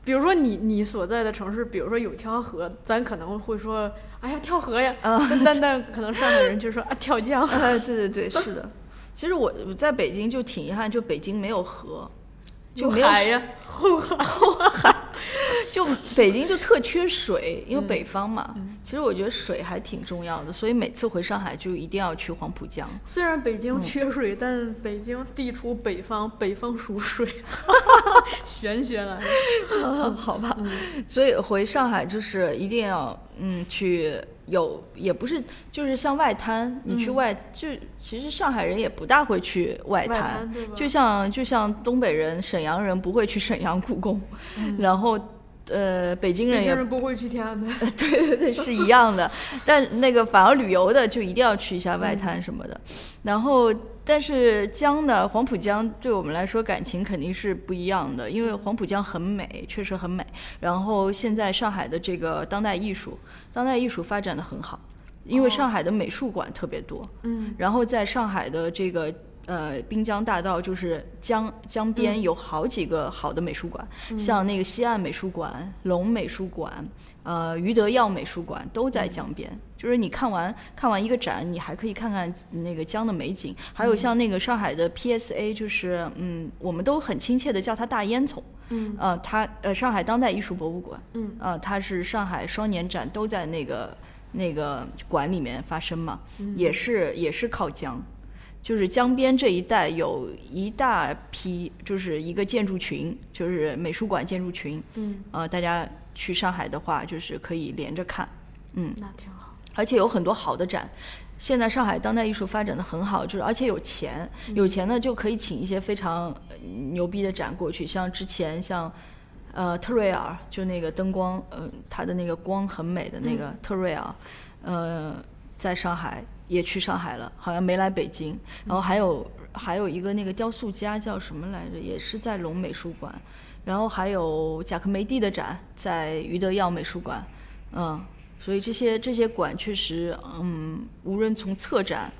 比如说你你所在的城市，比如说有条河，咱可能会说，哎呀跳河呀，啊但但但可能上海人就说啊跳江，哎，对对对，是的。其实我我在北京就挺遗憾，就北京没有河，就没有海呀，后海，就北京就特缺水，因为嗯。北方嘛。其实我觉得水还挺重要的，所以每次回上海就一定要去黄浦江。虽然北嗯京缺水，但北京地处北方，北方属水，玄学来了。好吧，所以回上海就是一定要嗯去有，也不是就是像外滩，你去嗯。外、就其实上海人也不大会去外外滩，就像就像东北人、沈阳人不会去沈阳故宫，嗯。然后呃，北京人也不会去天安门。对对对，是一样的。但那个反而旅游的就一定要去一下外滩什么的。然后，但是江呢，黄浦江对我们来说感情肯定是不一样的，因为黄浦江很美，确实很美。然后现在上海的这个当代艺术，当代艺术发展的很好，因为上海的美术馆特别多。嗯。然后在上海的这个。呃，滨江大道就是江江边有好几个好的美术馆，像那个西岸美术馆、龙美术馆、呃余德耀美术馆都在江边。就是你看完看完一个展，你还可以看看那个江的美景。还有像那个上海的 PSA，就是嗯，我们都很亲切的叫它大烟囱。嗯。呃，它呃上海当代艺术博物馆。嗯。呃，它是上海双年展都在那个那个馆里面发生嘛，也是也是靠江。就是江边这一带有一大批，就是一个建筑群，就是美术馆建筑群。嗯，呃，大家去上海的话，就是可以连着看。嗯，那挺好。而且有很多好的展。现在上海当代艺术发展的很好，就是而且有钱，有钱呢就可以请一些非常牛逼的展过去。像之前像，呃，特瑞尔，就那个灯光，呃，它的那个光很美的那个特瑞尔，呃，在上海。也去上海了，好像没来北京。然后还有还有一个那个雕塑家叫什么来着，也是在龙美术馆。然后还有贾克梅蒂的展在余德耀美术馆，嗯，所以这些这些馆确实，嗯，无论从策展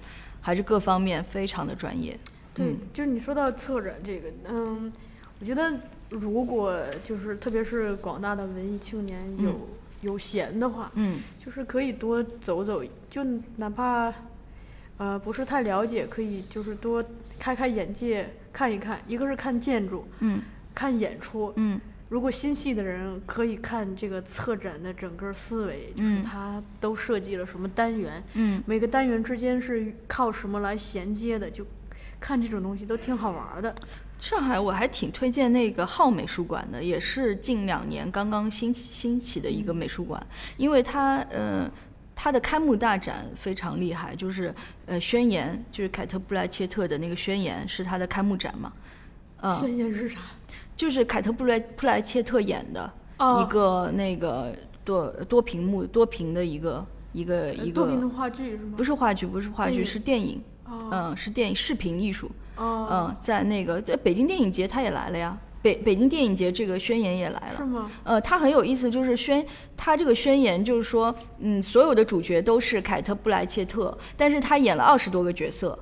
还是各方面非常的专业。对，就是你说到策展这个，嗯，我觉得如果就是特别是广大的文艺青年有。有闲的话，嗯，就是可以多走走，就哪怕，呃，不是太了解，可以就是多开开眼界，看一看。一个是看建筑，嗯，看演出，嗯。如果心细的人可以看这个策展的整个思维，就是它都设计了什么单元，嗯，每个单元之间是靠什么来衔接的，就看这种东西都挺好玩的。上海我还挺推荐那个浩美术馆的，也是近两年刚刚兴起兴起的一个美术馆，因为它呃它的开幕大展非常厉害，就是呃宣言，就是凯特布莱切特的那个宣言是它的开幕展嘛，嗯，宣言是啥？就是凯特布莱布莱切特演的一个那个多多屏幕多屏的一个一个一个多屏的话剧是吗？不是话剧，不是话剧，是电影，嗯，是电影视频艺术。哦，嗯，在那个在北京电影节，他也来了呀。北北京电影节这个宣言也来了，是吗？呃，他很有意思，就是宣他这个宣言就是说，嗯，所有的主角都是凯特布莱切特，但是他演了二十多个角色，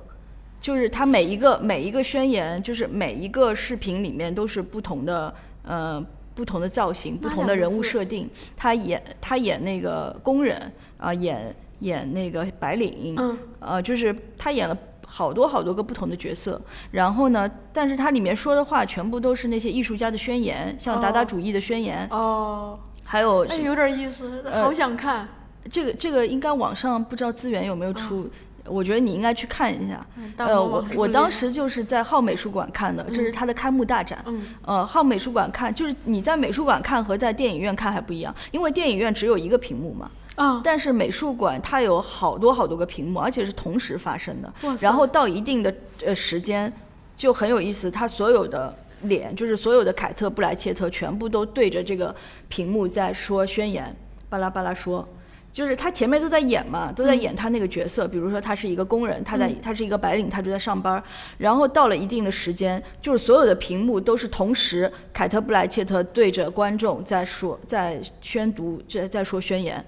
就是他每一个每一个宣言，就是每一个视频里面都是不同的，呃，不同的造型，不同的人物设定。他演他演那个工人啊，演演那个白领，嗯，呃，就是他演了。好多好多个不同的角色，然后呢？但是它里面说的话全部都是那些艺术家的宣言，像达达主义的宣言。哦，还有哎，有点意思，好想看。这个这个应该网上不知道资源有没有出，我觉得你应该去看一下。呃，我我当时就是在浩美术馆看的，这是它的开幕大展。嗯。呃，浩美术馆看，就是你在美术馆看和在电影院看还不一样，因为电影院只有一个屏幕嘛。啊！但是美术馆它有好多好多个屏幕，而且是同时发生的。然后到一定的呃时间，就很有意思。它所有的脸，就是所有的凯特·布莱切特，全部都对着这个屏幕在说宣言，巴拉巴拉说。就是他前面都在演嘛，都在演他那个角色。比如说他是一个工人，他在他是一个白领，他就在上班。然后到了一定的时间，就是所有的屏幕都是同时，凯特·布莱切特对着观众在说，在宣读，在在说宣言。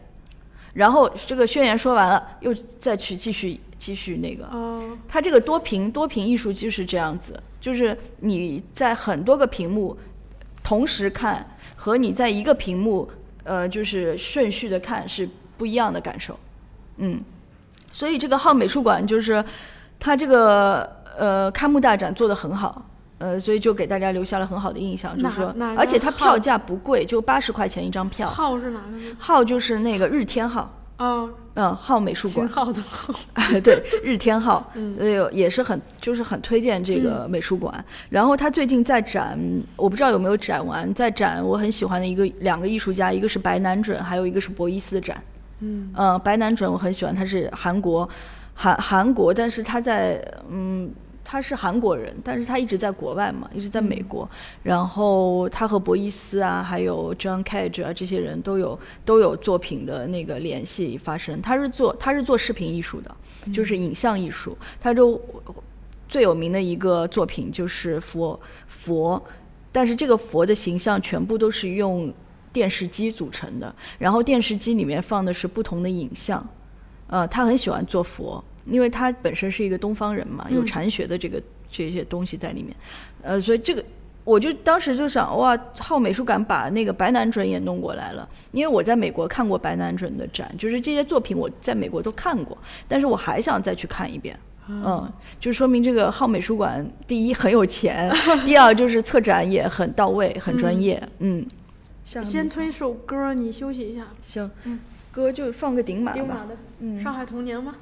然后这个宣言说完了，又再去继续继续那个。哦。它这个多屏多屏艺术就是这样子，就是你在很多个屏幕同时看，和你在一个屏幕呃就是顺序的看是不一样的感受。嗯。所以这个浩美术馆就是它这个呃开幕大展做的很好。呃，所以就给大家留下了很好的印象，就是说，而且它票价不贵，就八十块钱一张票。号是哪个？号就是那个日天号。哦。嗯，号美术馆。号的号。对，日天号。嗯。呃，也是很，就是很推荐这个美术馆。然后他最近在展，我不知道有没有展完，在展我很喜欢的一个两个艺术家，一个是白南准，还有一个是博伊斯展。嗯。嗯，白南准我很喜欢，他是韩国，韩韩国，但是他在嗯。他是韩国人，但是他一直在国外嘛，一直在美国。然后他和博伊斯啊，还有 John Cage 啊这些人都有都有作品的那个联系发生。他是做他是做视频艺术的，就是影像艺术。他就最有名的一个作品就是佛佛，但是这个佛的形象全部都是用电视机组成的，然后电视机里面放的是不同的影像。呃，他很喜欢做佛。因为他本身是一个东方人嘛，有禅学的这个这些东西在里面，呃，所以这个我就当时就想，哇，浩美术馆把那个白南准也弄过来了。因为我在美国看过白南准的展，就是这些作品我在美国都看过，但是我还想再去看一遍。嗯，就说明这个浩美术馆第一很有钱，第二就是策展也很到位，很专业。嗯，先推首歌，你休息一下。行，歌就放个顶马顶马的，嗯，上海童年吗？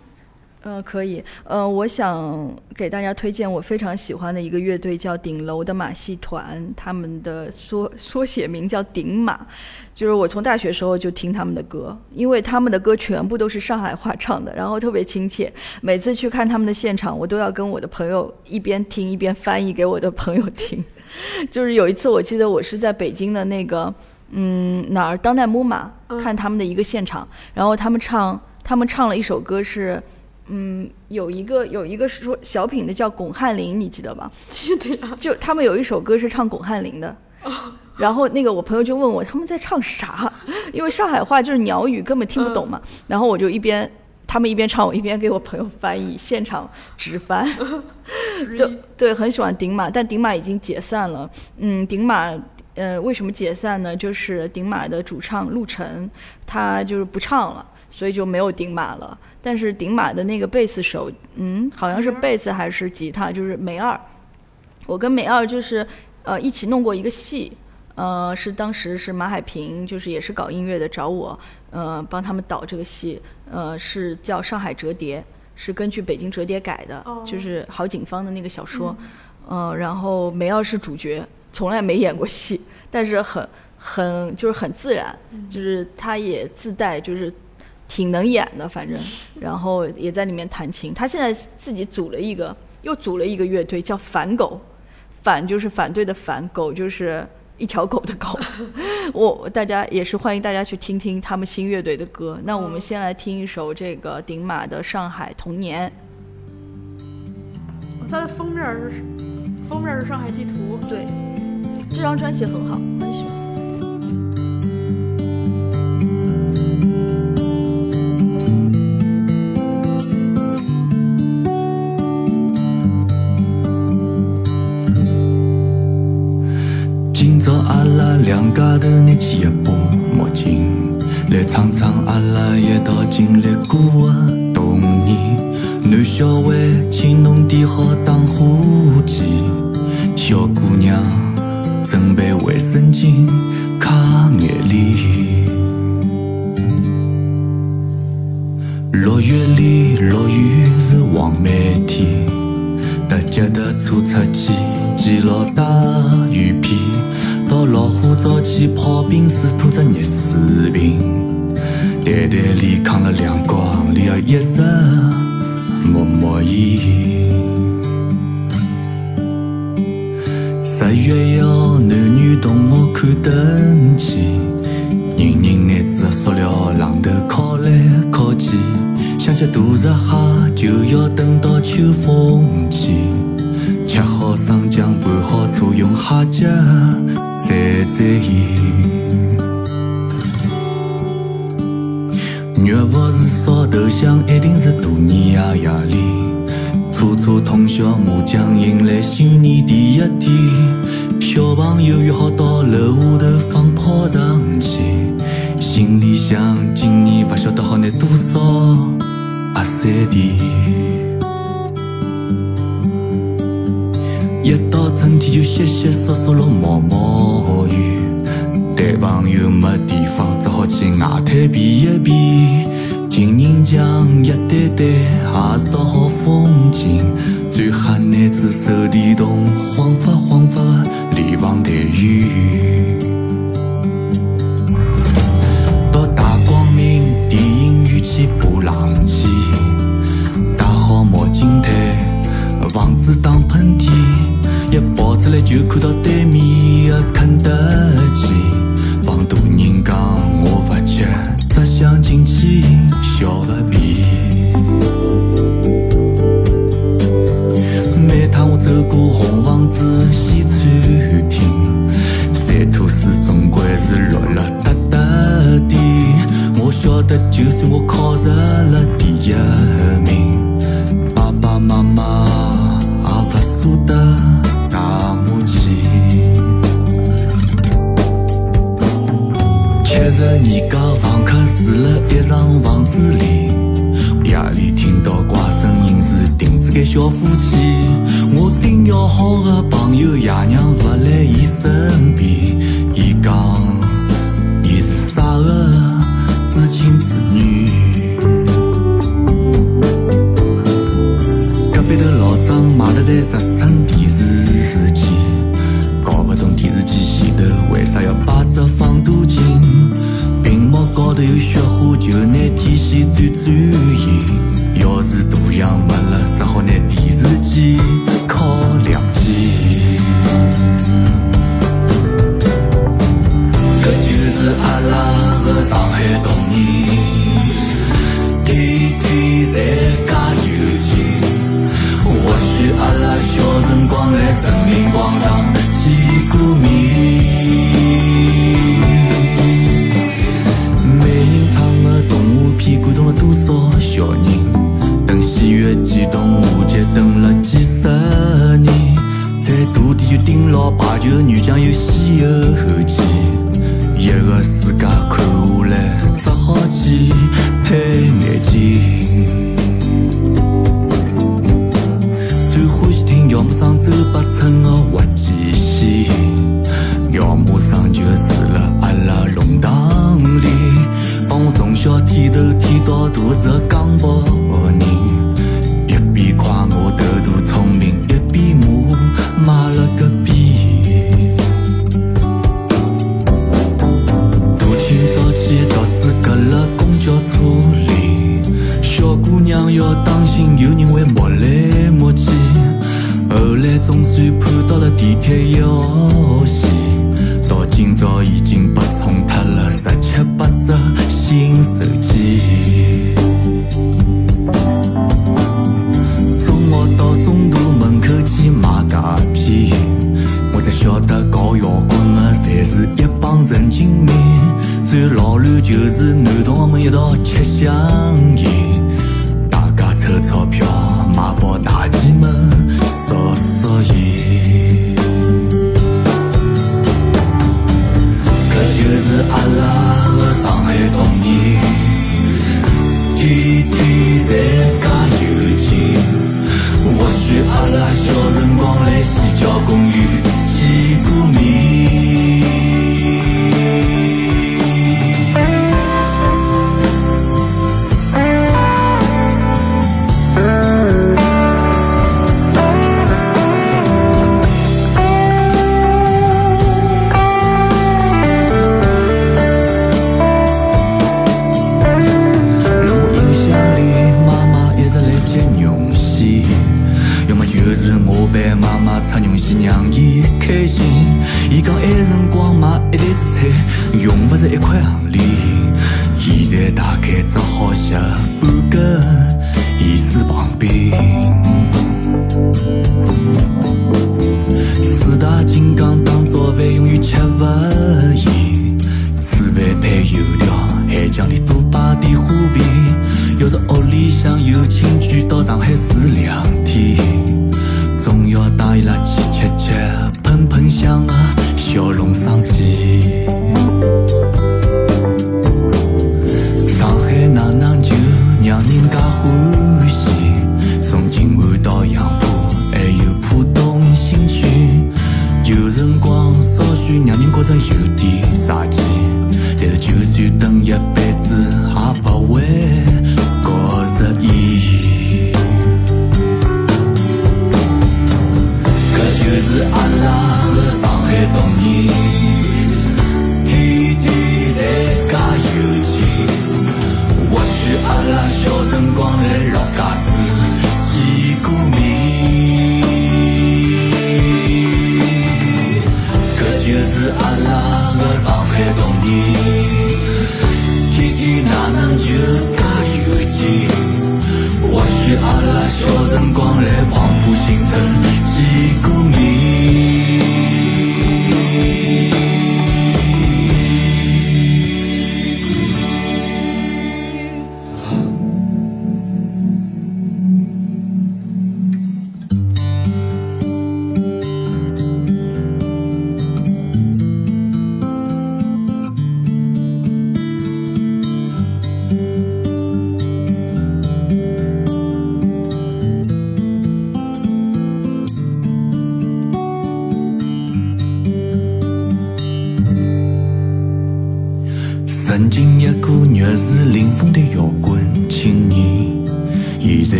嗯，可以。呃，我想给大家推荐我非常喜欢的一个乐队，叫顶楼的马戏团。他们的缩缩写名叫顶马，就是我从大学时候就听他们的歌，因为他们的歌全部都是上海话唱的，然后特别亲切。每次去看他们的现场，我都要跟我的朋友一边听一边翻译给我的朋友听。就是有一次，我记得我是在北京的那个嗯哪儿当代木马看他们的一个现场，然后他们唱他们唱了一首歌是。嗯，有一个有一个说小品的叫巩汉林，你记得吧？记得呀。就他们有一首歌是唱巩汉林的，然后那个我朋友就问我他们在唱啥，因为上海话就是鸟语，根本听不懂嘛。然后我就一边他们一边唱，我一边给我朋友翻译，现场直翻。就对，很喜欢顶马，但顶马已经解散了。嗯，顶马呃为什么解散呢？就是顶马的主唱陆晨他就是不唱了。所以就没有顶马了，但是顶马的那个贝斯手，嗯，好像是贝斯还是吉他，就是梅二。我跟梅二就是呃一起弄过一个戏，呃，是当时是马海平，就是也是搞音乐的，找我呃帮他们导这个戏，呃是叫《上海折叠》，是根据北京折叠改的，就是郝景芳的那个小说，呃，然后梅二是主角，从来没演过戏，但是很很就是很自然，就是他也自带就是。挺能演的，反正，然后也在里面弹琴。他现在自己组了一个，又组了一个乐队，叫反狗。反就是反对的反，狗就是一条狗的狗。我大家也是欢迎大家去听听他们新乐队的歌。那我们先来听一首这个顶马的《上海童年》。它的封面是封面是上海地图。对，这张专辑很好，很喜欢。两家头拿起一把墨镜，来唱唱阿拉一道经历过的童年。男小孩请侬点好打火机，小姑娘准备卫生巾擦眼泪。六月里落雨是黄梅天，搭脚踏车出去记牢大雨披。到老虎灶前泡冰水，拖着热水瓶，袋袋里扛了两缸里的一直默默伊。十月一号，男女同学看灯去，人人拿着塑料榔头敲来敲去，想吃大闸蟹就要等到秋风起。吃好生姜，拌好醋，用虾脚蘸蘸盐。肉不是烧头香，一定是大年夜夜里，车车通宵麻将，迎来新年第一天。小朋友约好到楼下头放炮仗去，心里想今年不晓得好拿多少压岁钱。一到春天就淅淅嗦嗦落毛毛雨，谈朋友没地方，只好去外滩避一避。情人墙一对对，也是道好风景。最吓男子手提桶，晃发晃发，离房太远。行くだって esas 上衣，大家凑钞票买包大鸡们扫扫伊。搿就是阿拉的上海童年，天天侪介有劲。或许阿拉小时